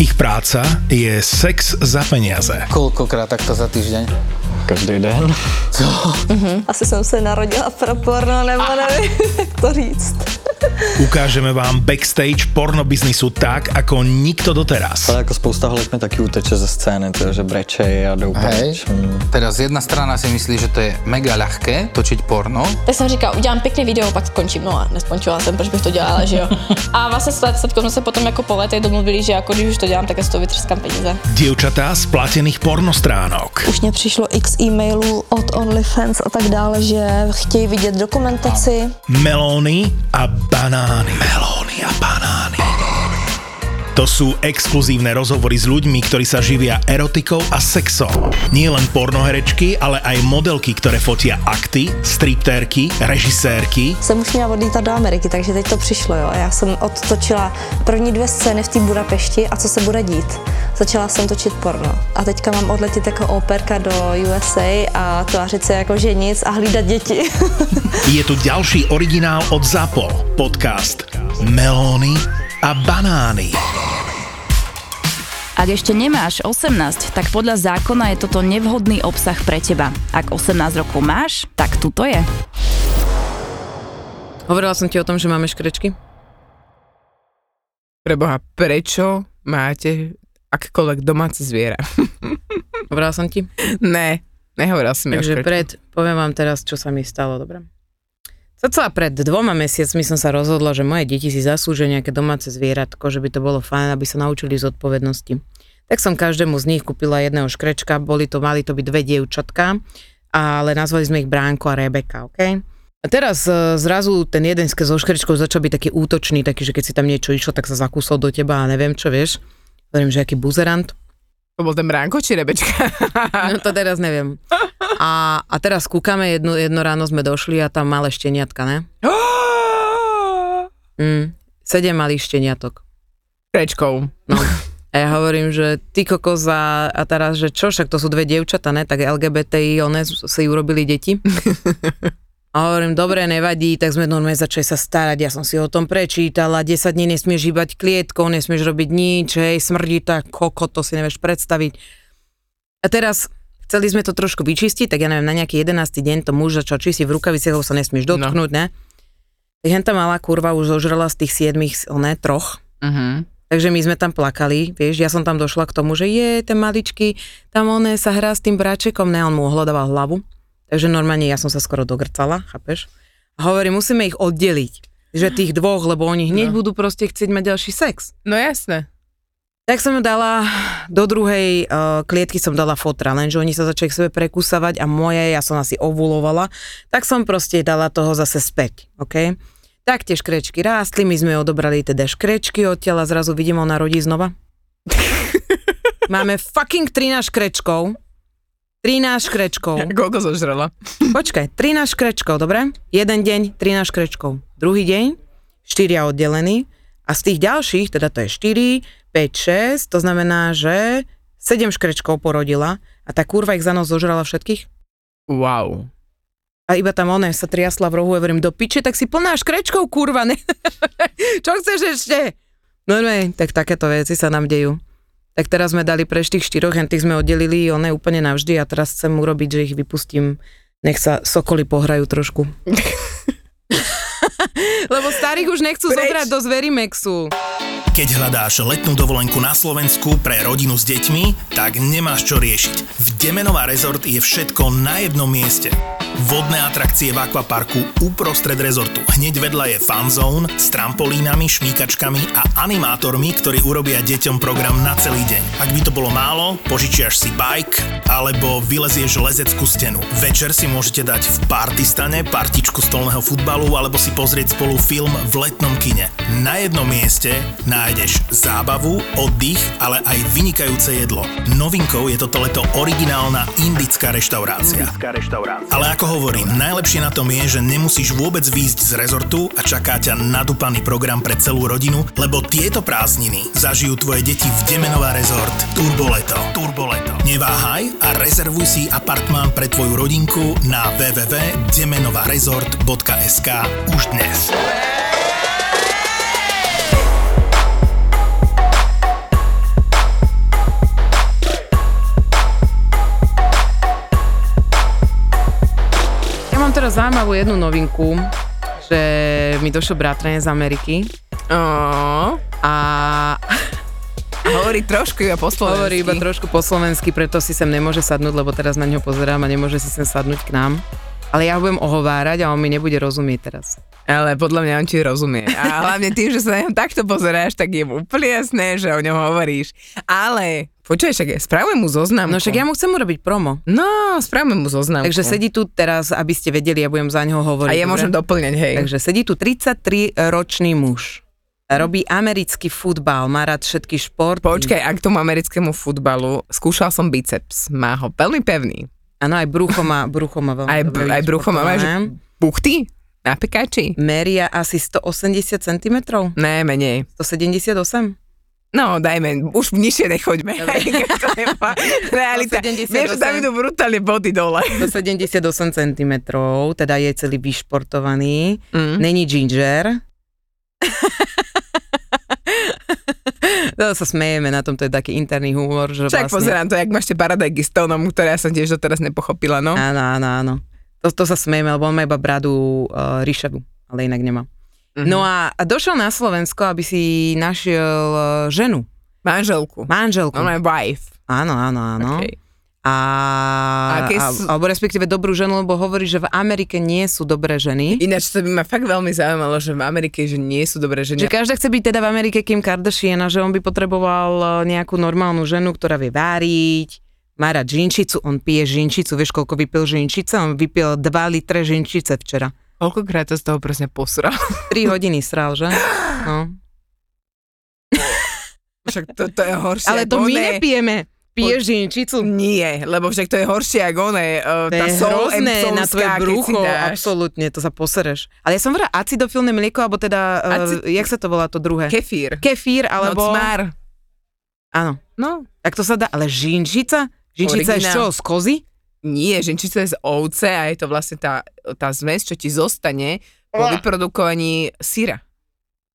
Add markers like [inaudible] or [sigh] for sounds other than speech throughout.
Ich práca je sex za peniaze. Koľkokrát takto za týždeň? Každý den. Co? Asi jsem se narodila pro porno, nebo nevím, jak to říct. Ukážeme vám backstage pornobiznisu tak, ako nikto doteraz. Ale ako spousta holek mi taky uteče ze scény, to, že breče a jdou Hej. Teraz jedna strana si myslí, že to je mega ľahké točiť porno. Tak jsem říkala, udělám pěkný video, pak skončím. No a neskončila jsem, proč bych to dělala, že jo. [laughs] A vlastně s Satkou jsme se potom jako po letech domluvili, že jako když už to dělám, tak z toho vytřeskám peníze. Dievčatá z platených pornostránok. Už mě přišlo x e-mailů od OnlyFans a tak dále, že chtějí vidět dokumentaci. Melóny a banány. Melóny a banány. To sú exkluzívne rozhovory s ľuďmi, ktorí sa živia erotikou a sexom. Nie len pornoherečky, ale aj modelky, ktoré fotia akty, striptérky, režisérky, Jsem už měla odlítat do Ameriky, takže teď to přišlo, jo. Já jsem odtočila první dvě scény v té Budapešti a co se bude dít. Začala jsem točit porno. A teďka mám odletět jako operka do USA a tvářit se jako ženic a hlídat děti. [laughs] Je tu ďalší originál od ZAPO. Podcast Melóny a banány. Ak ešte nemáš 18, tak podľa zákona je toto nevhodný obsah pre teba. Ak 18 rokov máš, tak tuto je. Hovorila som ti o tom, že máme škrečky? Preboha, prečo máte akékoľvek domáce zviera? [laughs] Hovorila som ti? Ne, nehovorila o Takže pred, poviem vám teraz, čo sa mi stalo, dobre? Cca pred dvoma mesiacmi som sa rozhodla, že moje deti si zaslúžia nejaké domáce zvieratko, že by to bolo fajn, aby sa naučili zodpovednosti. Tak som každému z nich kúpila jedného škrečka, boli to, mali to byť dve dievčatka, ale nazvali sme ich Bránko a Rebeka, OK? A teraz e, zrazu ten jeden zo škrečkov začal byť taký útočný, taký, že keď si tam niečo išlo, tak sa zakúsol do teba a neviem čo, vieš. Hovorím, že aký buzerant. To bol ten Bránko či Rebečka? [laughs] No to teraz neviem. A, a teraz kúkame, jedno, jedno ráno sme došli a tam malé šteniatka, ne? [gasps] Mm, sedem malých šteniatok. Škrečkou. No. A ja hovorím, že ty kokos a, a teraz, že čo, však to sú dve dievčatá, ne? Tak LGBTI, one si urobili deti. [laughs] A hovorím, dobre, nevadí, tak sme normálne začali sa starať, ja som si o tom prečítala, 10 dní nesmieš hýbať klietkou, nesmieš robiť nič, hej, smrdí to ako koko, to si nevieš predstaviť. A teraz chceli sme to trošku vyčistiť, tak ja neviem, na nejaký 11. deň to muž začal čistiť v rukaviciach, lebo sa nesmieš dotknúť, ne? Tak tá malá kurva už zožrala z tých siedmých, ne, troch. Uh-huh. Takže my sme tam plakali, vieš, ja som tam došla k tomu, že je, ten maličký, tam on sa hrá s tým bráčekom, ne, on mu ohľadával hlavu. Takže normálne ja som sa skoro dogrcala, chápeš? A hovorím, musíme ich oddeliť, že tých dvoch, lebo oni hneď No. budú proste chcieť mať ďalší sex. No jasné. Tak som ju dala, do druhej uh, klietky som dala fotra, lenže oni sa začali k sebe prekúsavať a moje, ja som asi ovulovala, tak som proste dala toho zase späť, OK? Tak tie škrečky rástli, my sme odobrali teda škrečky od tela, zrazu vidím, ona rodí znova. [laughs] Máme fucking 13 škrečkov. 13 škrečkov. [laughs] Koľko zožrala? Počkaj, 13 škrečkov, dobre? Jeden deň, 13 škrečkov. Druhý deň, 4 oddelení. A z tých ďalších, teda to je 4, 5, 6, to znamená, že 7 škrečkov porodila a tá kurva ich za noc zožrala všetkých. Wow. A iba tam ona sa triasla v rohu a hovorím, do piče, tak si plná škrečkov, kurva, ne? [laughs] Čo chceš ešte? No ne, tak takéto veci sa nám dejú. Tak teraz sme dali pre tých štyroch, hen tých sme oddelili, one úplne navždy a teraz chcem urobiť, že ich vypustím, nech sa sokoly pohrajú trošku. [laughs] Lebo starých už nechcú Preč? zobrať do Zverimexu. Keď hľadáš letnú dovolenku na Slovensku pre rodinu s deťmi, tak nemáš čo riešiť. V Demenová rezort je všetko na jednom mieste. Vodné atrakcie v akvaparku uprostred rezortu. Hneď vedľa je fanzone s trampolínami, šmíkačkami a animátormi, ktorí urobia deťom program na celý deň. Ak by to bolo málo, požičiaš si bike alebo vylezieš lezeckú stenu. Večer si môžete dať v partystane partičku stolného futbalu alebo si pozrieť spolu film v letnom kine. Na jednom mieste nájdeš zábavu, oddych, ale aj vynikajúce jedlo. Novinkou je toto leto originálna indická reštaurácia. Ale ako hovorím, najlepšie na tom je, že nemusíš vôbec výjsť z rezortu a čaká ťa nadúpaný program pre celú rodinu, lebo tieto prázdniny zažijú tvoje deti v Demenová rezort Turboleto. Turboleto. Neváhaj a rezervuj si apartmán pre tvoju rodinku na www.demenovarezort.sk už dnes. Teraz zaujímavú jednu novinku, že mi došiel bratranec z Ameriky Oh. a Hovorí trošku iba po slovensky. hovorí iba trošku po slovensky, preto si sem nemôže sadnúť, lebo teraz na ňo pozerám a nemôže si sem sadnúť k nám. Ale ja ho budem ohovárať a on mi nebude rozumieť teraz. Ale podľa mňa on ti rozumie. A [laughs] hlavne tým, že sa na ňom takto pozeráš, tak je mu úplne jasné, že o ňom hovoríš. Ale, počuj, však spravujem mu zoznam. No však ja mu chcem urobiť promo. No, spravme mu zoznam. Takže sedí tu teraz, aby ste vedeli, ja budem za ňoho hovoriť. A ja môžem doplňať, hej. Takže sedí tu 33-ročný muž. Robí americký futbal, má rád všetky športy. Počkaj, ak k tomu americkému futbalu, skúšal som biceps, má ho veľmi pevný. Áno, aj brucho má, brucho má veľmi Aj, dobre aj brucho má, máš buchty? Na pekáči? Meria asi 180 cm? Ne, menej. 178? No, dajme, už nižšie nechoďme. [laughs] [laughs] realita. 178. Vieš, tam idú brutálne body dole. [laughs] 178 cm, teda je celý vyšportovaný. Mm. Není ginger. To sa smejeme na tom, to je taký interný humor, že Však vlastne... pozerám to, jak máš tie paradajky s tónom, ktoré ja som tiež doteraz nepochopila, no. Áno, áno, áno. To, to sa smejeme, lebo on má iba bradu uh, ríšavu, ale inak nemá. Mhm. No a, a došiel na Slovensko, aby si našiel uh, ženu, Manželku. manželku. On má wife. Áno, áno, áno. Okay. A, A a, alebo respektíve dobrú ženu, lebo hovorí, že v Amerike nie sú dobré ženy. Ináč to by ma fakt veľmi zaujímalo, že v Amerike, že nie sú dobré ženy. Že každá chce byť teda v Amerike Kim Kardashian a že on by potreboval e, nejakú normálnu ženu, ktorá vie váriť, má rád žinčicu, on pije žinčicu, vieš koľko vypil žinčice? On vypil 2 litre žinčice včera. Koľkokrát to z toho presne posral? 3 hodiny sral, že? No. Však to, to je horšie. Ale to my oné. nepijeme. Piješ žinčicu? Nie, lebo však to je horšie ako oné, uh, To tá je sol hrozné na tvoje brucho, absolútne, to sa posereš. Ale ja som vrala acidofilné mlieko, alebo teda, Acid- uh, jak sa to volá to druhé? Kefír. Kefír, alebo... No, cmar. Áno, No, tak to sa dá, ale žinčica? Žinčica je z čoho, z kozy? nie, ženčica je z ovce a je to vlastne tá, tá zmes, čo ti zostane po vyprodukovaní syra.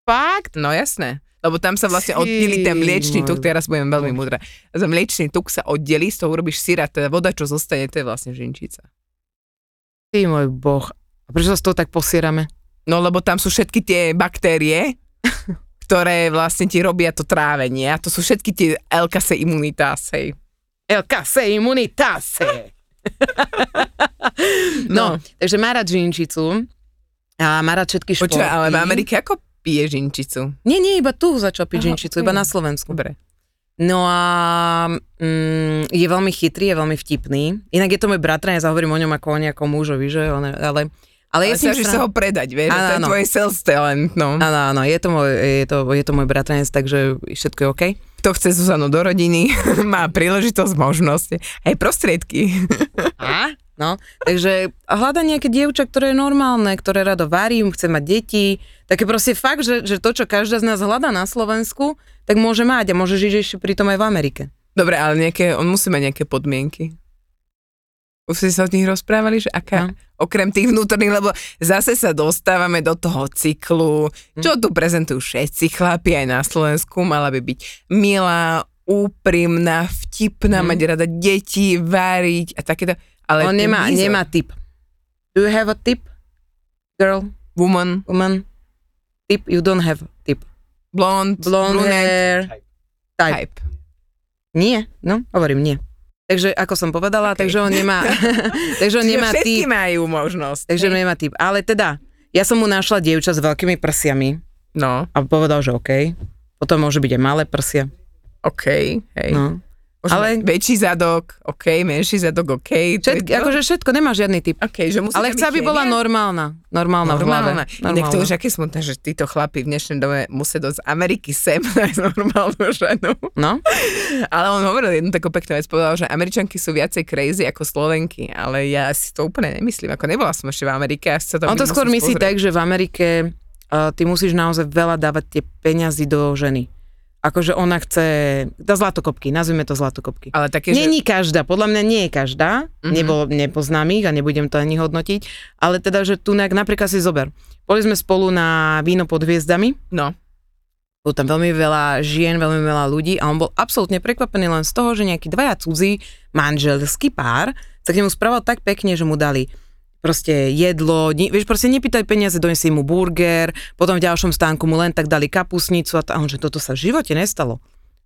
Fakt? No jasné. Lebo tam sa vlastne oddelí ten mliečný tuk, teraz budem veľmi múdra. Za mliečný tuk sa oddelí, z toho urobíš syra, teda voda, čo zostane, to je vlastne žinčica. Ty môj boh. A prečo sa z toho tak posierame? No lebo tam sú všetky tie baktérie, [laughs] ktoré vlastne ti robia to trávenie a to sú všetky tie LKC imunitáse. El case immunitase. [laughs] no, takže má rád žinčicu a má rád všetky športy. Počúva, ale v Amerike ako pije žinčicu? Nie, nie, iba tu začal piť Aha, žinčicu, iba na Slovensku. Dobre. No a mm, je veľmi chytrý, je veľmi vtipný. Inak je to môj bratranec, ja hovorím o ňom ako o nejakom mužovi, že? On, ale, ale, Ale snažíš sran- sa ho predať, vieš, že to je áno. tvoje sales talent, no. Áno, áno, je to, môj, je, to, je to môj bratranec, takže všetko je OK. Kto chce Zuzanu do rodiny, [laughs] má príležitosť, možnosť, aj prostriedky. A? No, takže hľada nejaké dievča, ktoré je normálne, ktoré rado varí, chce mať deti. Také proste fakt, že, že to, čo každá z nás hľadá na Slovensku, tak môže mať a môže žiť ešte pritom aj v Amerike. Dobre, ale nejaké, on musí mať nejaké podmienky. Už ste sa o nich rozprávali, že aká, No. okrem tých vnútorných, lebo zase sa dostávame do toho cyklu, Hm. čo tu prezentujú všetci chlapi aj na Slovensku, mala by byť milá, úprimná, vtipná, Hm. mať rada deti, váriť a takéto. Ale On nemá, výzor, nemá typ. Do you have a tip? Girl, Woman, woman? Tip, you don't have tip. blond, Blonde brunette, hair. Type. type. Nie, no, hovorím nie. Takže ako som povedala, okay. takže on nemá, [laughs] [laughs] takže on nemá typ. majú možnosť. Takže on nemá typ. Ale teda, ja som mu našla dievča s veľkými prsiami No, a povedal, že OK. Potom môže byť aj malé prsia. OK, hej. No. Môže ale- väčší zadok, OK, menší zadok, OK. to to. akože všetko, nemá žiadny typ. OK, že Ale chce, aby bola chémia. normálna. Normálna, v hlave. Normálna. To už aké smutné, že títo chlapi v dnešnej dobe musia dosť z Ameriky sem [laughs] nájsť normálnu ženu. No, Ale on hovoril jednu takú peknú vec, povedal, že Američanky sú viacej crazy ako Slovenky, ale ja si to úplne nemyslím, ako nebola som ešte v Amerike, asi sa tam on to skôr myslí tak, že v Amerike uh, ty musíš naozaj veľa dávať tie peňazí do ženy. Akože ona chce, dá zlatokopky, nazvime to zlatokopky. Ale také, že... Není každá, podľa mňa nie je každá, Mhm. nebo, nepoznám ich a nebudem to ani hodnotiť, ale teda, že tu napríklad si zober. Boli sme spolu na víno pod hviezdami, No, bolo tam veľmi veľa žien, veľmi veľa ľudí a on bol absolútne prekvapený len z toho, že nejaký dvaja cudzí manželský pár sa k nemu správal tak pekne, že mu dali proste jedlo, ni, vieš, proste nepýtaj peniaze, donesie mu burger, potom v ďalšom stánku mu len tak dali kapusnicu a, t- a on, že toto sa v živote nestalo.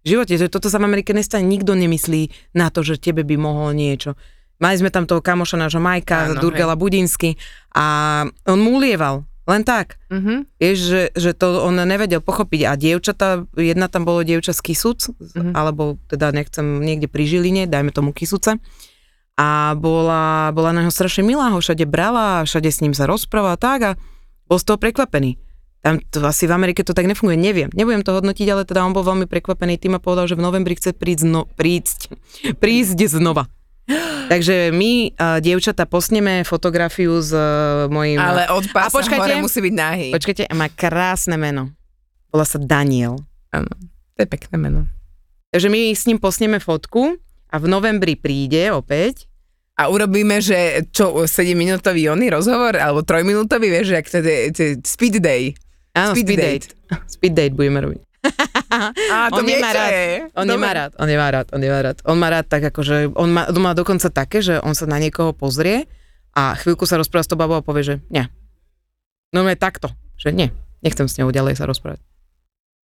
V živote, že toto sa v Amerike nestane, nikto nemyslí na to, že tebe by mohol niečo. Mali sme tam toho kamoša nášho Majka, Áno, Durgala Budinsky a on mu ulieval, len tak. Mhm. Vieš, že, že to on nevedel pochopiť. A dievčata, jedna tam bolo dievča z Kisuc, Mhm. alebo teda nechcem niekde pri Žiline, dajme tomu Kisuce. A bola, bola na neho strašne milá, ho všade brala, všade s ním sa rozprávala tak a bol z toho prekvapený. Tam to asi v Amerike to tak nefunguje, neviem. Nebudem to hodnotiť, ale teda on bol veľmi prekvapený tým a povedal, že v novembri chce prísť, zno, prísť, [laughs] prísť znova. Takže my, uh, dievčata, posneme fotografiu s uh, mojím... Ale od pása počkajte. hore musí byť nahý. Počkajte, má krásne meno. Volá sa Daniel. Áno, to je pekné meno. Takže my s ním posneme fotku a v novembri príde opäť. A urobíme, že čo, 7-minútový oný rozhovor, alebo 3-minútový, vieš, jak to je, speed day. Áno, Speed speed, date. Speed date budeme robiť. [laughs] Á, to on nemá rád. On Dobre. nemá rád, on nemá rád, on nemá rád. On má rád tak akože, on má, on má dokonca také, že on sa na niekoho pozrie a chvíľku sa rozpráva s tou babou a povie, že nie. No je takto, že nie, nechcem s ňou ďalej sa rozprávať.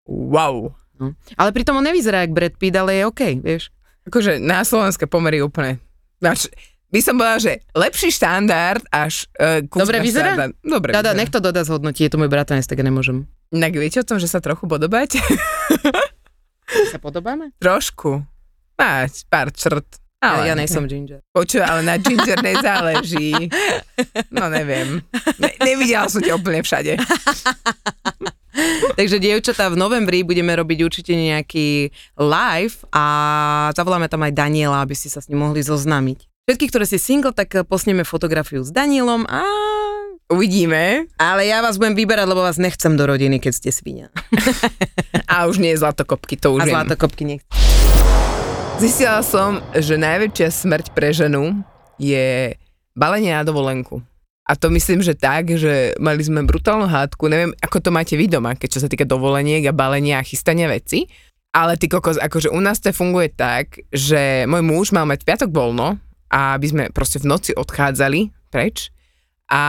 Wow. No. Ale pritom on nevyzerá jak Brad Pitt, ale je OK, vieš. Akože na slovenské pomery úplne. Až, by som povedala, že lepší štandard až uh, Dobre vyzerá? Dobre Dada, vyzerá. nech to dodá zhodnotí, je to môj bratanec, tak ja nemôžem. Inak viete o tom, že sa trochu podobáte? [laughs] Sa podobáme? Trošku. Máš pár črt. Ale, Ja, ja nejsom ginger. Počuj, ale na ginger nezáleží. [laughs] No neviem. Ne, nevidela som ťa úplne všade. [laughs] Takže dievčatá, v novembri budeme robiť určite nejaký live a zavoláme tam aj Daniela, aby ste sa s ním mohli zoznámiť. Všetky, ktoré ste single, tak posneme fotografiu s Danielom a... Uvidíme. Ale ja vás budem vyberať, lebo vás nechcem do rodiny, keď ste svinia. [laughs] A už nie je zlatokopky, to už A viem. zlatokopky nech. Zistila som, že najväčšia smrť pre ženu je balenie na dovolenku. A to myslím, že tak, že mali sme brutálnu hádku, neviem, ako to máte vy doma, keď čo sa týka dovoleniek a balenia a chystania veci, ale ty kokos, akože u nás to funguje tak, že môj muž mal mať piatok voľno a aby sme proste v noci odchádzali preč a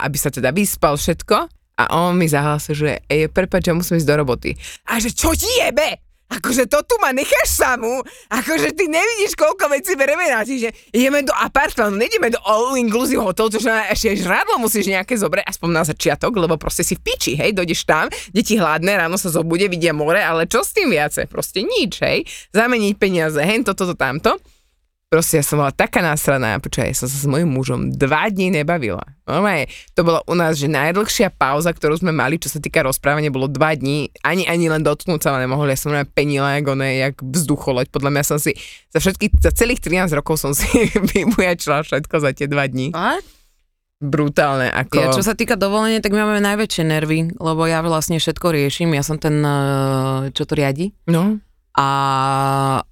aby sa teda vyspal všetko a on mi zahlásil, že ej, prepáč, ja musím ísť do roboty. A že čo ti jebe? Akože to tu ma necháš samú, akože ty nevidíš, koľko vecí bereme na že ideme do apartmanu, nejdeme do all-inclusive hotel, čo znamená, ešte žradlo musíš nejaké zobrať, aspoň na začiatok, lebo proste si v piči, hej, dojdeš tam, deti hladné, ráno sa zobude, vidia more, ale čo s tým viacej? Proste nič, hej, zameniť peniaze, hen, toto, to, tamto. Proste ja som bola taká násraná, počkaj, ja som sa s mojím mužom dva dní nebavila. Normálne, to bola u nás, že najdlhšia pauza, ktorú sme mali, čo sa týka rozprávania, bolo dva dní, ani, ani len dotknúť sa ma nemohol, ja som normálne penila, jak one, jak vzducholoď, podľa mňa som si, za všetky, za celých 13 rokov som si [laughs] vybujačila všetko za tie dva dní. A? Brutálne, ako... Ja, čo sa týka dovolenia, tak my máme najväčšie nervy, lebo ja vlastne všetko riešim, ja som ten, eh, čo to riadi. No, A,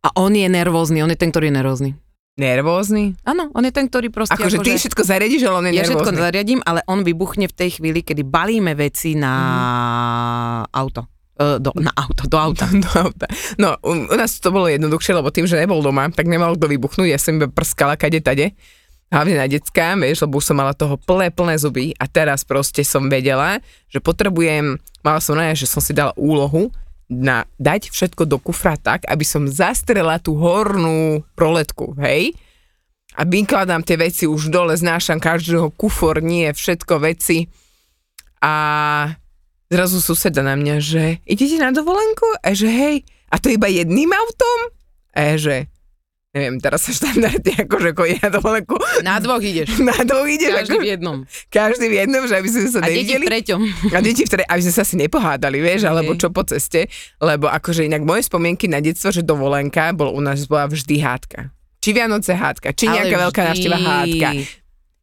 a on je nervózny, on je ten, ktorý je nervózny. nervózny. Áno, on je ten, ktorý proste... Akože ty všetko zariadiš, ale on je Ja všetko nervózny. zariadím, ale on vybuchne v tej chvíli, kedy balíme veci na auto. E, Do, na auto, do auta. [laughs] do auta. No, u, u nás to bolo jednoduchšie, lebo tým, že nebol doma, tak nemal kto vybuchnúť, ja som iba prskala kade tade. Hlavne na decka, vieš, lebo už som mala toho plné, plné zuby a teraz proste som vedela, že potrebujem, mala som na že som si dala úlohu na dať všetko do kufra tak, aby som zastrela tú hornú roletku, hej? A vykladám tie veci už dole, znášam každého kufor, nie, všetko veci. A zrazu suseda na mňa, že idete na dovolenku? A že hej, a to iba jedným autom? A že neviem, teraz sa štandardne [laughs] akože na dovolenku. Na dvoch ideš. [laughs] Na dvoch ideš, Každý ako, v jednom. každý v jednom, že aby sme sa A deti v nevideli. treťom. A deti v tre- aby sme sa asi nepohádali, vieš, alebo Hej. čo po ceste, lebo akože inak moje spomienky na detstvo, že dovolenka, bol u nás bola vždy hádka. Či Vianoce hádka, či nejaká Ale veľká vždy. návšteva hádka.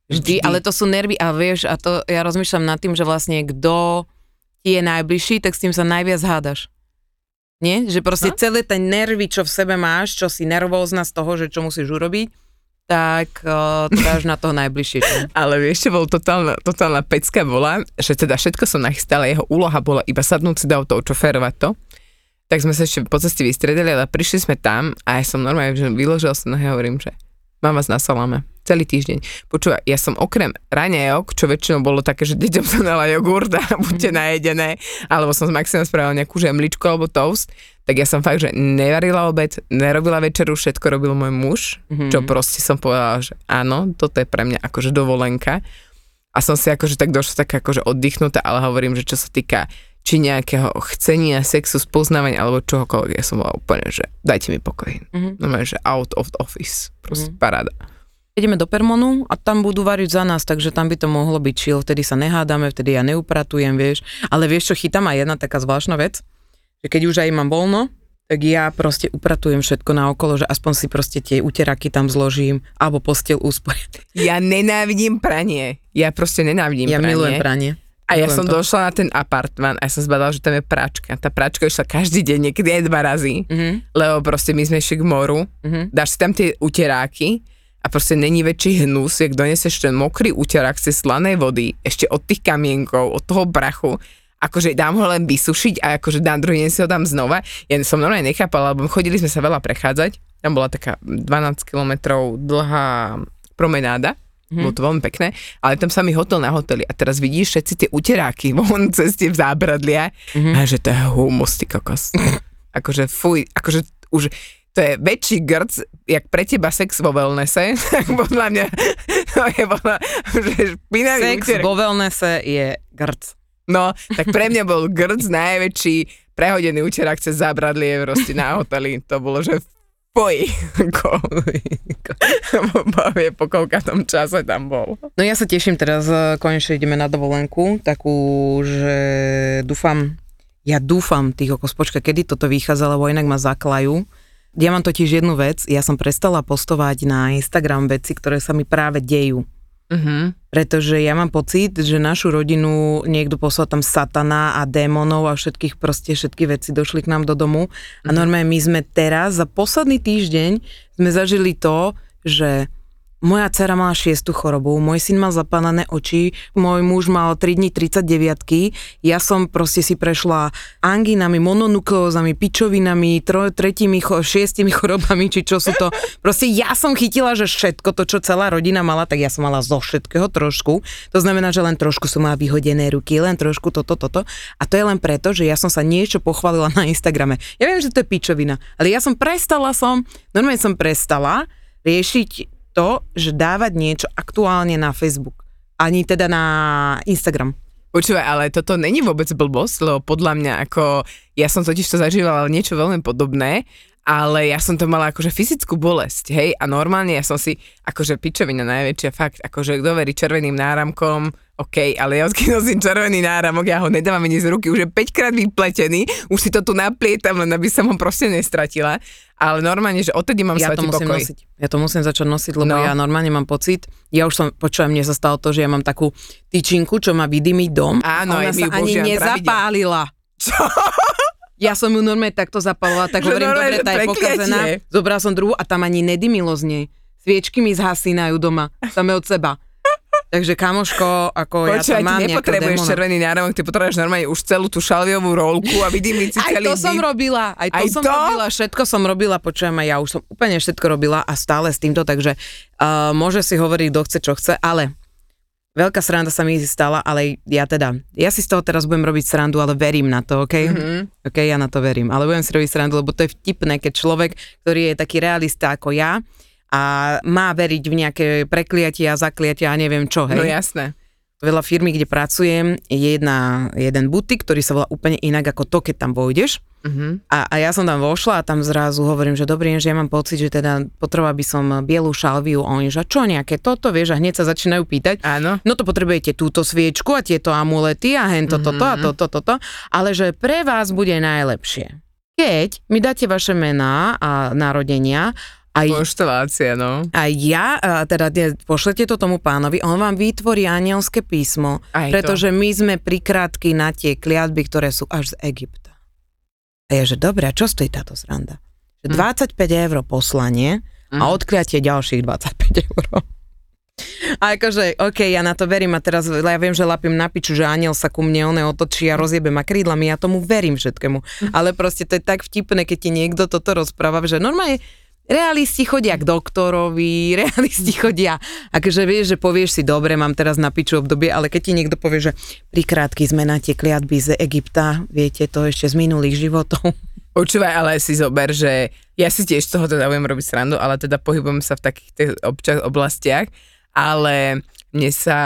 Vždy, ale to sú nervy a vieš, a to ja rozmýšľam nad tým, že vlastne kto ti je najbližší, tak s tým sa najviac hádaš. Nie? Že proste No. celé ten nervy, čo v sebe máš, čo si nervózna z toho, že čo musíš urobiť, tak uh, to dáš na toho najbližšie. [laughs] Ale vieš, čo bol totálna, totálna pecka bola, že teda všetko som nachystala, jeho úloha bola iba sadnúť si do auto, čoférovať to. Tak sme sa ešte po ceste vystredili, ale prišli sme tam a ja som normálne, že vyložil som nohy a hovorím, že mám vás na salame. celý týždeň. Počúva, ja som okrem raňajok, čo väčšinou bolo také, že deťom som dala jogurt a [laughs] buďte najedené, alebo som s Maximom spravila nejakú žemličku alebo toast, tak ja som fakt, že nevarila obed, nerobila večeru, všetko robil môj muž, mm-hmm. čo proste som povedala, že áno, toto je pre mňa akože dovolenka. A som si akože tak došla tak akože oddychnutá, ale hovorím, že čo sa týka či nejakého chcenia, sexu, spoznávania alebo čohokoľvek, ja som bola úplne, že dajte mi pokoj. Mm-hmm. No že out of the office. Proste mm-hmm. paráda. Ideme do Permonu a tam budú variť za nás, takže tam by to mohlo byť chill, vtedy sa nehádame, vtedy ja neupratujem, vieš. Ale vieš čo, chytám aj jedna taká zvláštna vec, že keď už aj mám voľno, tak ja proste upratujem všetko na okolo, že aspoň si proste tie uteraky tam zložím, alebo postel usporiadam. Ja nenávidím pranie. Ja proste nenávidím ja pranie. milujem pranie. A ja som to. došla na ten apartman a ja som zbadala, že tam je pračka. Tá pračka išla každý deň, niekedy aj dva razy, Mhm. lebo proste my sme išli k moru, Mhm. dáš si tam tie uteráky a proste není väčší hnus, jak doneseš ten mokrý uterák z slanej vody, ešte od tých kamienkov, od toho prachu, akože dám ho len vysušiť a akože dám druhý deň si ho dám znova. Ja som normálne nechápala, lebo chodili sme sa veľa prechádzať, tam bola taká 12 kilometrov dlhá promenáda, Mm-hmm. Bolo to veľmi pekné, ale tam sa mi hotel na hoteli a teraz vidíš všetci tie uteráky [laughs] von ceste v zábradlia mm-hmm. a že to je humus, ty kokos. [laughs] akože fuj, akože už to je väčší grc, jak pre teba sex vo wellnesse, [laughs] tak podľa mňa to je podľa, že špinavý Sex uterák. vo wellnesse je grc. No, tak pre mňa bol grc najväčší prehodený uterák cez zábradlie proste na hoteli. To bolo, že Ako, povie, po koľkatom čase tam bol. No ja sa teším teraz, e, konečne ideme na dovolenku, takú, že dúfam, ja dúfam, tých okos, počka, kedy toto vychádza, lebo inak ma zaklajú. Ja mám totiž jednu vec, ja som prestala postovať na Instagram veci, ktoré sa mi práve dejú. Uh-huh. Pretože ja mám pocit, že našu rodinu niekto poslal tam satana a démonov a všetkých proste všetky veci došli k nám do domu. A normálne my sme teraz, za posledný týždeň sme zažili to, že moja dcera mala šiestu chorobu, môj syn mal zapálené oči, môj muž mal 3 dní 39 ja som proste si prešla angínami, mononukleózami, pičovinami, tro, tretími, cho, šiestimi chorobami, či čo sú to. Proste ja som chytila, že všetko to, čo celá rodina mala, tak ja som mala zo všetkého trošku. To znamená, že len trošku som mala vyhodené ruky, len trošku toto, toto. A to je len preto, že ja som sa niečo pochválila na Instagrame. Ja viem, že to je pičovina, ale ja som prestala som, normálne som prestala riešiť to, že dávať niečo aktuálne na Facebook. Ani teda na Instagram. Počúvaj, ale toto není vôbec blbosť, lebo podľa mňa ako, ja som totiž to zažívala niečo veľmi podobné, ale ja som to mala akože fyzickú bolesť, hej, a normálne ja som si, akože pičovina najväčšia, fakt, akože kto verí červeným náramkom, OK, ale ja odkedy nosím červený náramok, ja ho nedávam ani z ruky, už je 5 krát vypletený, už si to tu naplietam, len aby som ho proste nestratila, ale normálne, že odtedy mám Ja to musím pokoj. nosiť. Ja to musím začať nosiť, lebo No. ja normálne mám pocit, ja už som, počujem, mne sa stalo to, že ja mám takú tyčinku, čo má vydymiť dom. Áno, ona sa ani nezapálila. Čo? Ja som ju normálne takto zapalovala, tak Že hovorím, normálne, dobre, tá je pokazená. Zobral som druhú a tam ani nedymilo z nej. Sviečky mi zhasínajú doma, same od seba. Takže kamoško, ako ja Počúvaj, to mám ty nejakého nepotrebuješ červený náramok, ty potrebuješ normálne už celú tú šalviovú rolku a vydymiť si Aj celý to som robila, aj to Aj som to? robila, všetko som robila, počujem, aj ja už som úplne všetko robila a stále s týmto, takže uh, môže si hovoriť, kto chce, čo chce, ale veľká sranda sa mi stala, ale ja teda, ja si z toho teraz budem robiť srandu, ale verím na to, OK? Mm-hmm. OK, ja na to verím, ale budem si robiť srandu, lebo to je vtipné, keď človek, ktorý je taký realista ako ja a má veriť v nejaké prekliatia, zakliatia a neviem čo, hej? No jasné. veľa firmy, kde pracujem, je jedna, jeden butik, ktorý sa volá úplne inak ako to, keď tam vojdeš. Mhm. A, a ja som tam vošla a tam zrazu hovorím, že dobrý že ja mám pocit, že teda potrebovala by som bielu šalviu. A oni, že čo nejaké toto, vieš, a hneď sa začínajú pýtať. Áno. No to potrebujete túto sviečku a tieto amulety a hen toto, toto a toto, toto, ale že pre vás bude najlepšie. Keď mi dáte vaše mená a narodenia a Konštelácia, no. a ja, teda pošlete to tomu pánovi, on vám vytvorí anielské písmo, Aj to. pretože my sme prikrátky na tie kliatby, ktoré sú až z Egypta. A ja, že dobre, a čo stojí táto sranda? Že 25 eur poslanie a odkliatie ďalších 25 eur. A akože, OK, ja na to verím a teraz ja viem, že lapím na piču, že aniel sa ku mne one otočí a rozjebe ma krídlami, ja tomu verím všetkému. Ale proste to je tak vtipné, keď ti niekto toto rozpráva, že normálne realisti chodia k doktorovi, [laughs] realisti chodia, akože vieš, že povieš si, dobre, mám teraz na piču obdobie, ale keď ti niekto povie, že pri krátky sme natekli z Egypta, viete, to ešte z minulých životov. [laughs] Počúvaj, ale si zober, že ja si tiež z toho teda budem robiť srandu, ale teda pohybujem sa v takých tých občas oblastiach, ale mne sa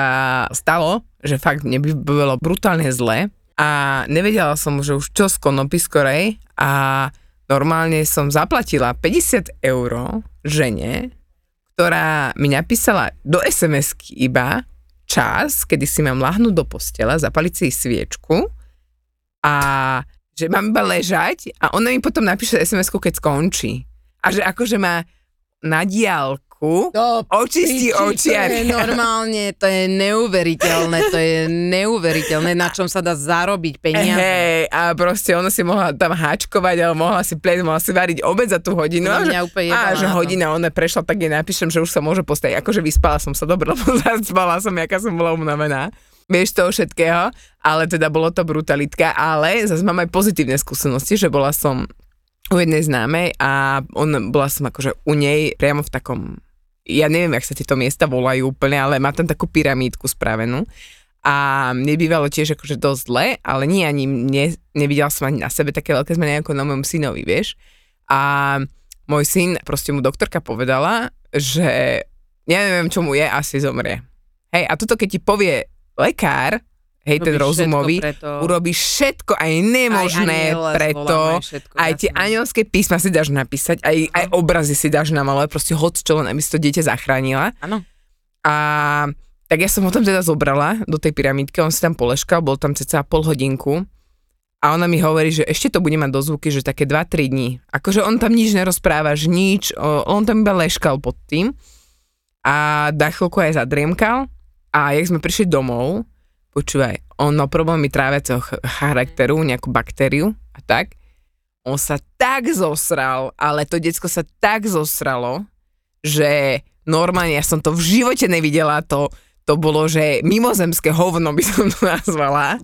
stalo, že fakt mne by bolo brutálne zle a nevedela som, že už čo z konopy skorej a normálne som zaplatila 50 eur žene, ktorá mi napísala do sms iba čas, kedy si mám lahnúť do postela, zapaliť si sviečku a že mám iba ležať a ona mi potom napíše sms keď skončí. A že akože má na diálku trochu, to očistí očiary. To je [laughs] normálne, to je neuveriteľné, to je neuveriteľné, na čom sa dá zarobiť peniaze. Hej, a proste ona si mohla tam háčkovať, ale mohla si pleť, mohla si variť obed za tú hodinu. To a že, úplne a že hodina ona prešla, tak jej napíšem, že už sa môže postaviť. Akože vyspala som sa dobre, [laughs] lebo zaspala som, jaká som bola unavená vieš toho všetkého, ale teda bolo to brutalitka, ale zase mám aj pozitívne skúsenosti, že bola som u jednej známej a on, bola som akože u nej priamo v takom ja neviem, jak sa tieto miesta volajú úplne, ale má tam takú pyramídku spravenú. A mne bývalo tiež akože dosť zle, ale nie ani mne, nevidela som ani na sebe také veľké zmeny ako na mojom synovi, vieš. A môj syn, proste mu doktorka povedala, že ja neviem, čo mu je, asi zomrie. Hej, a toto keď ti povie lekár, hej, ten rozumový, preto. urobíš všetko aj nemožné aj preto, všetko, aj tie anielské písma si dáš napísať, aj, aj obrazy si dáš namalovať, proste hoď čo len, aby si to dieťa zachránila. Áno. A tak ja som ho tam teda zobrala do tej pyramídky, on si tam poleškal, bol tam ceca pol hodinku a ona mi hovorí, že ešte to bude mať dozvuky, že také 2-3 dní. Akože on tam nič nerozprávaš, nič, on tam iba leškal pod tým a dá chvíľku aj zadriemkal a jak sme prišli domov, počúvaj, on mal problémy tráviaceho charakteru, nejakú baktériu a tak. On sa tak zosral, ale to decko sa tak zosralo, že normálne ja som to v živote nevidela, to, to bolo, že mimozemské hovno by som to nazvala.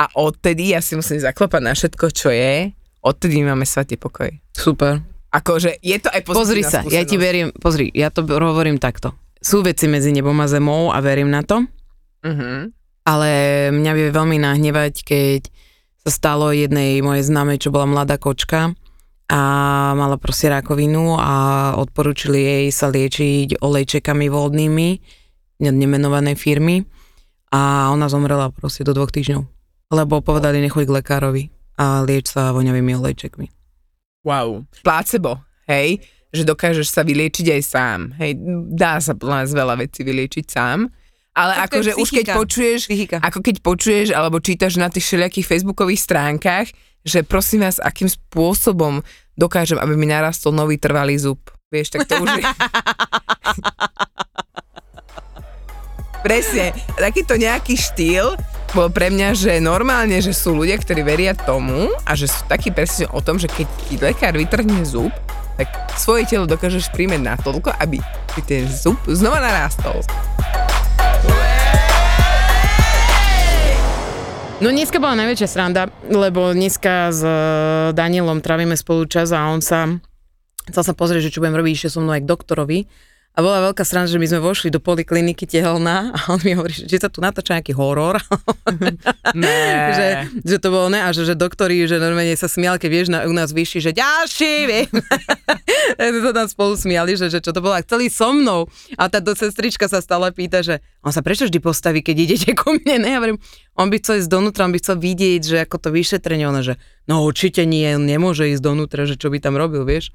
A odtedy ja si musím zaklopať na všetko, čo je. Odtedy máme svatý pokoj. Super. Akože je to aj Pozri sa, skúsenosť. ja ti verím, pozri, ja to hovorím takto. Sú veci medzi nebom a zemou a verím na to. Uh-huh ale mňa vie veľmi nahnevať, keď sa stalo jednej mojej známej, čo bola mladá kočka a mala proste rakovinu a odporúčili jej sa liečiť olejčekami vodnými nemenovanej firmy a ona zomrela proste do dvoch týždňov. Lebo povedali nechoď k lekárovi a lieč sa voňavými olejčekmi. Wow. Placebo, hej? Že dokážeš sa vyliečiť aj sám. Hej, dá sa veľa vecí vyliečiť sám ale tak akože už keď počuješ, psychika. ako keď počuješ alebo čítaš na tých všelijakých facebookových stránkach, že prosím vás, akým spôsobom dokážem, aby mi narastol nový trvalý zub. Vieš, tak to už je... [laughs] Presne, takýto nejaký štýl bol pre mňa, že normálne, že sú ľudia, ktorí veria tomu a že sú takí presne o tom, že keď ti lekár vytrhne zub, tak svoje telo dokážeš príjmeť na toľko, aby ti ten zub znova narástol. No dneska bola najväčšia sranda, lebo dneska s e, Danielom trávime spolu čas a on sa chcel sa pozrieť, že čo budem robiť, ešte so mnou aj k doktorovi a bola veľká strana, že my sme vošli do polikliniky tehelná a on mi hovorí, že sa tu natáča nejaký horor. [laughs] [laughs] že, že to bolo ne, a že, že doktori, že normálne sa smial, keď vieš na, u nás vyšší, že ďalší, [laughs] vieš. to tam spolu smiali, že, že čo to bolo, a chceli so mnou. A tá do sestrička sa stále pýta, že on sa prečo vždy postaví, keď idete ku mne, ne? Ja hovorím, on by chcel ísť donútra, on by chcel vidieť, že ako to vyšetrenie, ona, že no určite nie, on nemôže ísť donútra, že čo by tam robil, vieš.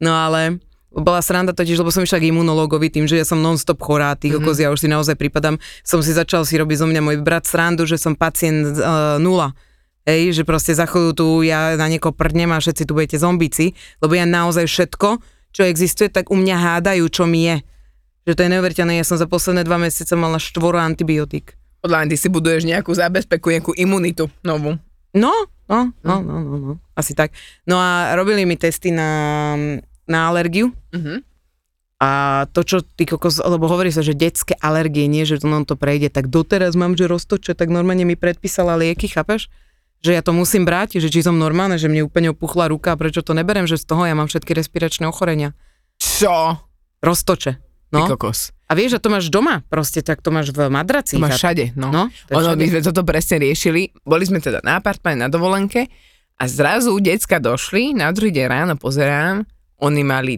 No ale bola sranda totiž, lebo som išla k imunologovi tým, že ja som non-stop chorá, tých mm-hmm. ja už si naozaj pripadám, som si začal si robiť zo mňa môj brat srandu, že som pacient uh, nula. Hej, že proste za tu ja na niekoho prdnem a všetci tu budete zombici, lebo ja naozaj všetko, čo existuje, tak u mňa hádajú, čo mi je. Že to je neuveriteľné, ja som za posledné dva mesiace mala štvoro antibiotík. Podľa ty si buduješ nejakú zábezpeku, nejakú imunitu novú. No, no, no, no, no, no, asi tak. No a robili mi testy na na alergiu. Uh-huh. A to, čo ty kokos, lebo hovorí sa, že detské alergie, nie, že to nám to prejde, tak doteraz mám, že roztoče, tak normálne mi predpísala lieky, chápeš? že ja to musím brať, že či som normálne, že mne úplne opuchla ruka, prečo to neberem, že z toho ja mám všetky respiračné ochorenia. Čo? Roztoče. Ty No. kokos. A vieš, že to máš doma proste, tak to máš v madraci. To máš všade, no. No, ono, všade. my sme toto presne riešili. Boli sme teda na apartmane na dovolenke a zrazu decka došli, na druhý deň ráno pozerám, oni mali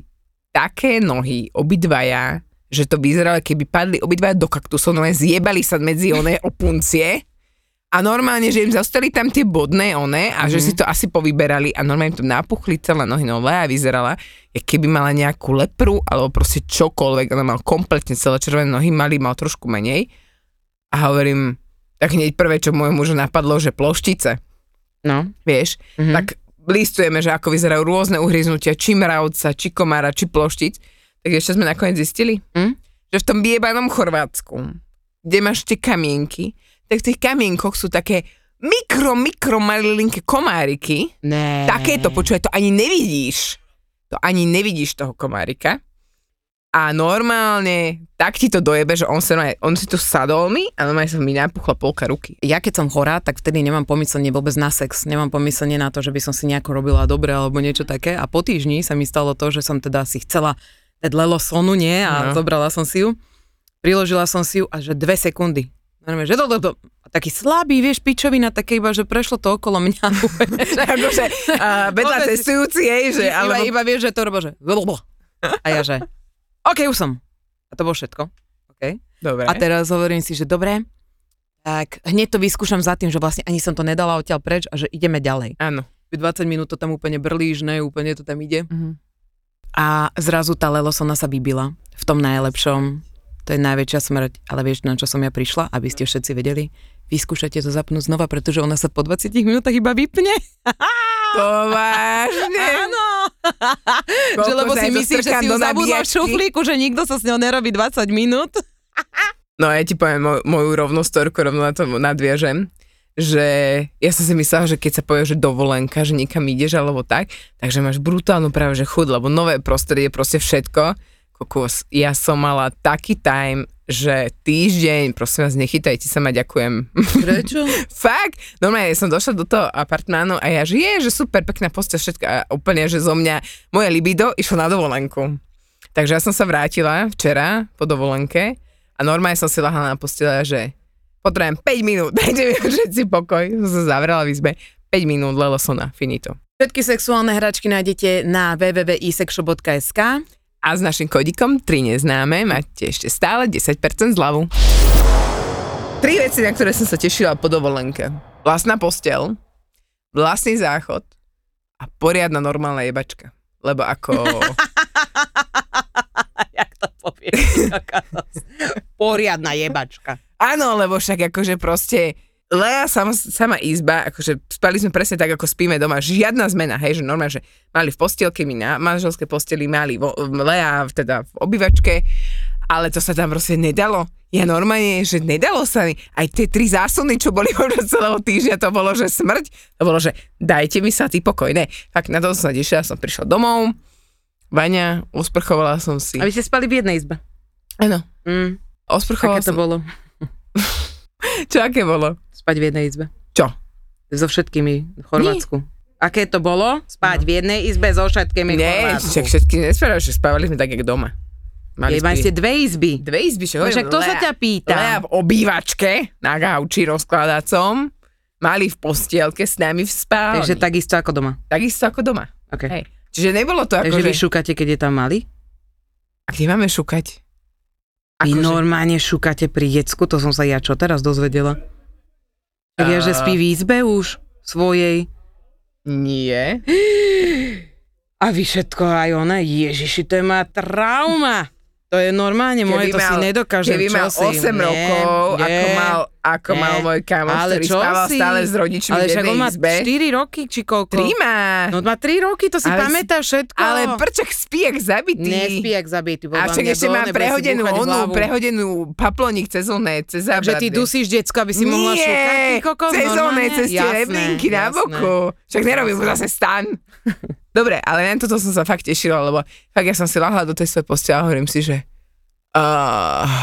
také nohy, obidvaja, že to vyzeralo, keby padli obidvaja do kaktusov, no zjebali sa medzi one opuncie a normálne, že im zostali tam tie bodné one a mm-hmm. že si to asi povyberali a normálne im to napuchli celé nohy, no Lea vyzerala, keby mala nejakú lepru alebo proste čokoľvek, ona mala kompletne celé červené nohy, mali mal trošku menej a hovorím, tak hneď prvé, čo môjmu mužu napadlo, že ploštice, No. vieš, Mhm. mm-hmm. tak listujeme, že ako vyzerajú rôzne uhryznutia, či mravca, či komára, či ploštic, tak ešte sme nakoniec zistili, Hm? že v tom vyjebanom Chorvátsku, kde máš tie kamienky, tak v tých kamienkoch sú také mikro, mikro malilinké komáriky, Ne. takéto, počuje, to ani nevidíš. To ani nevidíš toho komárika. A normálne tak ti to dojebe, že on, sa, on si tu sadol mi a normálne sa mi napuchla polka ruky. Ja keď som chorá, tak vtedy nemám pomyslenie vôbec na sex. Nemám pomyslenie na to, že by som si nejako robila dobre alebo niečo také. A po týždni sa mi stalo to, že som teda si chcela dať lelosonu, nie? A No. zobrala som si ju. Priložila som si ju a že dve sekundy. Normálne, že to, to. A taký slabý, vieš, pičovina, také iba, že prešlo to okolo mňa. [laughs] akože vedľa cestujúci jej, že... iba, Alebo, iba vieš, že to robí, že a ja, že OK, už som. A to bolo všetko. OK. Dobre. A teraz hovorím si, že dobre, tak hneď to vyskúšam za tým, že vlastne ani som to nedala odtiaľ preč a že ideme ďalej. Áno. 20 minút to tam úplne brlíš, ne, úplne to tam ide. Mhm. A zrazu tá lelosona sa vybila v tom najlepšom. To je najväčšia smrť, ale vieš, na čo som ja prišla, aby ste všetci vedeli? Vyskúšajte to zapnúť znova, pretože ona sa po 20 minútach iba vypne. To vážne? Áno. Že lebo si myslíš, že si ju zabudla v šuflíku, že nikto sa s ňou nerobí 20 minút. No ja ti poviem moj, moju rovnú storku, rovno na to nadviažem, že ja som si myslela, že keď sa povie, že dovolenka, že niekam ideš alebo tak, takže máš brutálnu práve, že chud, lebo nové prostredie, proste všetko. Kokos, ja som mala taký time, že týždeň, prosím vás, nechytajte sa ma, ďakujem. Prečo? [laughs] Fakt, normálne som došla do toho apartmánu a ja, že je, že super, pekná postel, všetko a úplne, že zo mňa moje libido išlo na dovolenku. Takže ja som sa vrátila včera po dovolenke a normálne som si lahla na postele, že potrebujem 5 minút, [laughs] dajte mi všetci pokoj. Som sa zavrela v izbe, 5 minút, sona, finito. Všetky sexuálne hračky nájdete na www.isexshop.sk A s našim kodikom 3 neznáme máte ešte stále 10% zľavu. Tri veci, na ktoré som sa tešila po dovolenke. Vlastná postel, vlastný záchod a poriadna normálna jebačka. Lebo ako... [laughs] Jak to povie? [laughs] Poriadna jebačka. Áno, lebo však akože proste Lea sama, sama izba, akože spali sme presne tak, ako spíme doma, žiadna zmena, hej, že normálne, že mali v postielke, my na manželské posteli, mali vo, Lea teda v obývačke, ale to sa tam proste nedalo. Ja normálne, že nedalo sa mi, aj tie tri zásuny, čo boli [laughs] počas celého týždňa, to bolo, že smrť, to bolo, že dajte mi sa ty pokoj, ne. Tak na to som sa tešila, som prišla domov, Vaňa, usprchovala som si. A vy ste spali v jednej izbe. Áno, Mm, usprchovala aké to som. bolo? [laughs] Čo aké bolo? Spať v jednej izbe. Čo? So všetkými v Chorvátsku. Aké to bolo? Spať v jednej izbe so všetkými v Nie, Chorvátsku. však všetky nespávali, že spávali sme tak, jak doma. Mali spí- ste dve izby. dve izby, čo No však to sa ťa pýtam. Lea v obývačke na gauči rozkladacom, mali v postielke s nami v spálni. Takže takisto ako doma. Takisto ako doma. Okay. Hej. Čiže nebolo to ako, Takže vy že... šúkate, keď je tam malý? A kde máme šukať? Vy Akože- normálne šúkate pri decku, to som sa ja čo teraz dozvedela. Tak ja, že spí v izbe už svojej. Nie. [gasps] A vy všetko aj ona, ježiši, to je má trauma. To je normálne, moje to si nedokážem, keby mal si. 8 Nie, rokov, nie, ako mal, ako nie. mal môj kamoš, Ale ktorý spával si? stále s rodičmi Ale v však on jednej má izbe. 4 roky, či koľko? Tri má. No má 3 roky, to si Ale- pamätá všetko. Ale prčak spí jak zabitý. Nespí, jak zabitý. A však ešte mám prehodenú onu, prehodenú paploník cez oné, cez Takže ty zábradlie. dusíš decko, aby si mohla Nie, šúkať, ty kokos, cez oné, cez tie Jasné, rebrinky na boku. Však nerobím mu zase stan. [laughs] Dobre, ale na toto som sa fakt tešila, lebo fakt ja som si lahla do tej svojej postele a hovorím si, že A,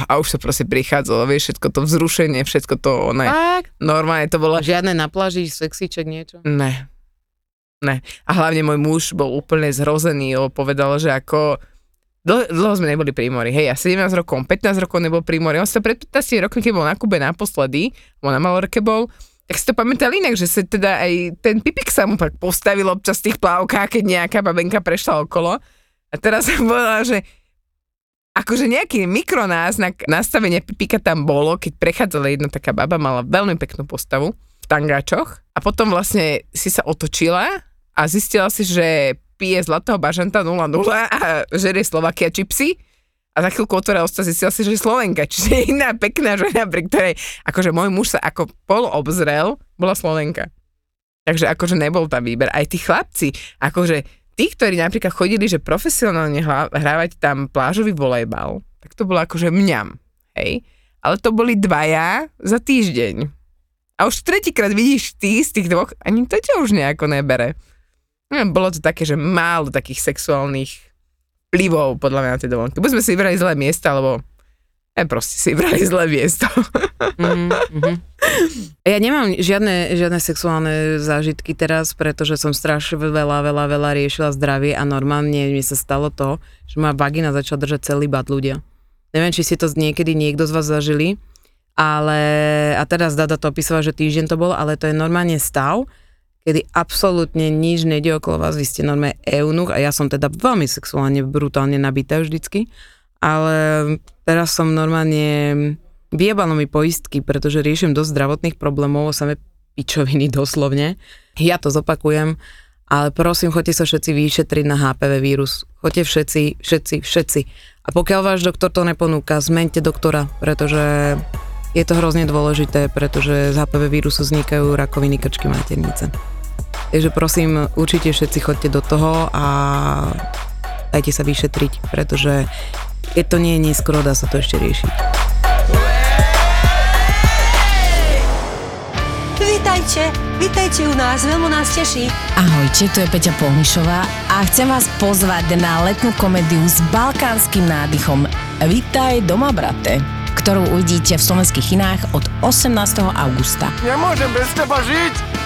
a už to proste prichádzalo, vieš, všetko to vzrušenie, všetko to, ne, Tak? normálne to bolo, Žiadne na pláži, sexíček, niečo? ne, ne. A hlavne môj muž bol úplne zrozený, lebo povedal, že ako, dlho, dlho sme neboli pri mori, hej, ja 17 rokov, 15 rokov nebol pri mori, on sa pred 15 rokmi, keď bol na Kube naposledy, on na Malorke bol, tak si to pamätal inak, že sa teda aj ten pipik sa mu tak postavil občas v tých plávkách, keď nejaká babenka prešla okolo. A teraz som povedala, že akože nejaký mikronáznak nastavenie pipika tam bolo, keď prechádzala jedna taká baba, mala veľmi peknú postavu v tangáčoch a potom vlastne si sa otočila a zistila si, že pije zlatého bažanta 0,0 a žerie Slovakia čipsy a za chvíľku otvorila ústa zistila si, že je Slovenka, čiže iná pekná žena, pri ktorej akože môj muž sa ako pol obzrel, bola Slovenka. Takže akože nebol tam výber. Aj tí chlapci, akože tí, ktorí napríklad chodili, že profesionálne hrávať tam plážový volejbal, tak to bolo akože mňam, hej. Ale to boli dvaja za týždeň. A už tretíkrát vidíš ty z tých dvoch, ani to ťa už nejako nebere. No, bolo to také, že málo takých sexuálnych vplyvov podľa mňa na tej dovolenke. Buď sme si vybrali zlé miesta, alebo ja proste si vybrali zlé miesto. Mhm, mhm. Ja nemám žiadne, žiadne sexuálne zážitky teraz, pretože som strašne veľa, veľa, veľa riešila zdravie a normálne mi sa stalo to, že ma vagina začala držať celý bad ľudia. Neviem, či ste to niekedy niekto z vás zažili, ale, a teraz Dada to opísala, že týždeň to bol, ale to je normálne stav, kedy absolútne nič nejde okolo vás, vy ste normálne eunuch a ja som teda veľmi sexuálne, brutálne nabitá vždycky, ale teraz som normálne vyjebalo mi poistky, pretože riešim dosť zdravotných problémov, samé pičoviny doslovne. Ja to zopakujem, ale prosím, choďte sa všetci vyšetriť na HPV vírus. Choďte všetci, všetci, všetci. A pokiaľ váš doktor to neponúka, zmente doktora, pretože je to hrozne dôležité, pretože z HPV vírusu vznikajú rakoviny krčky maternice. Takže prosím, určite všetci chodte do toho a dajte sa vyšetriť, pretože keď to nie je neskoro, dá sa to ešte riešiť. Vítajte, vítajte u nás, veľmi nás teší. Ahojte, tu je Peťa Polnišová a chcem vás pozvať na letnú komédiu s balkánskym nádychom Vítaj doma, brate ktorú uvidíte v slovenských kinách od 18. augusta. Nemôžem bez teba žiť!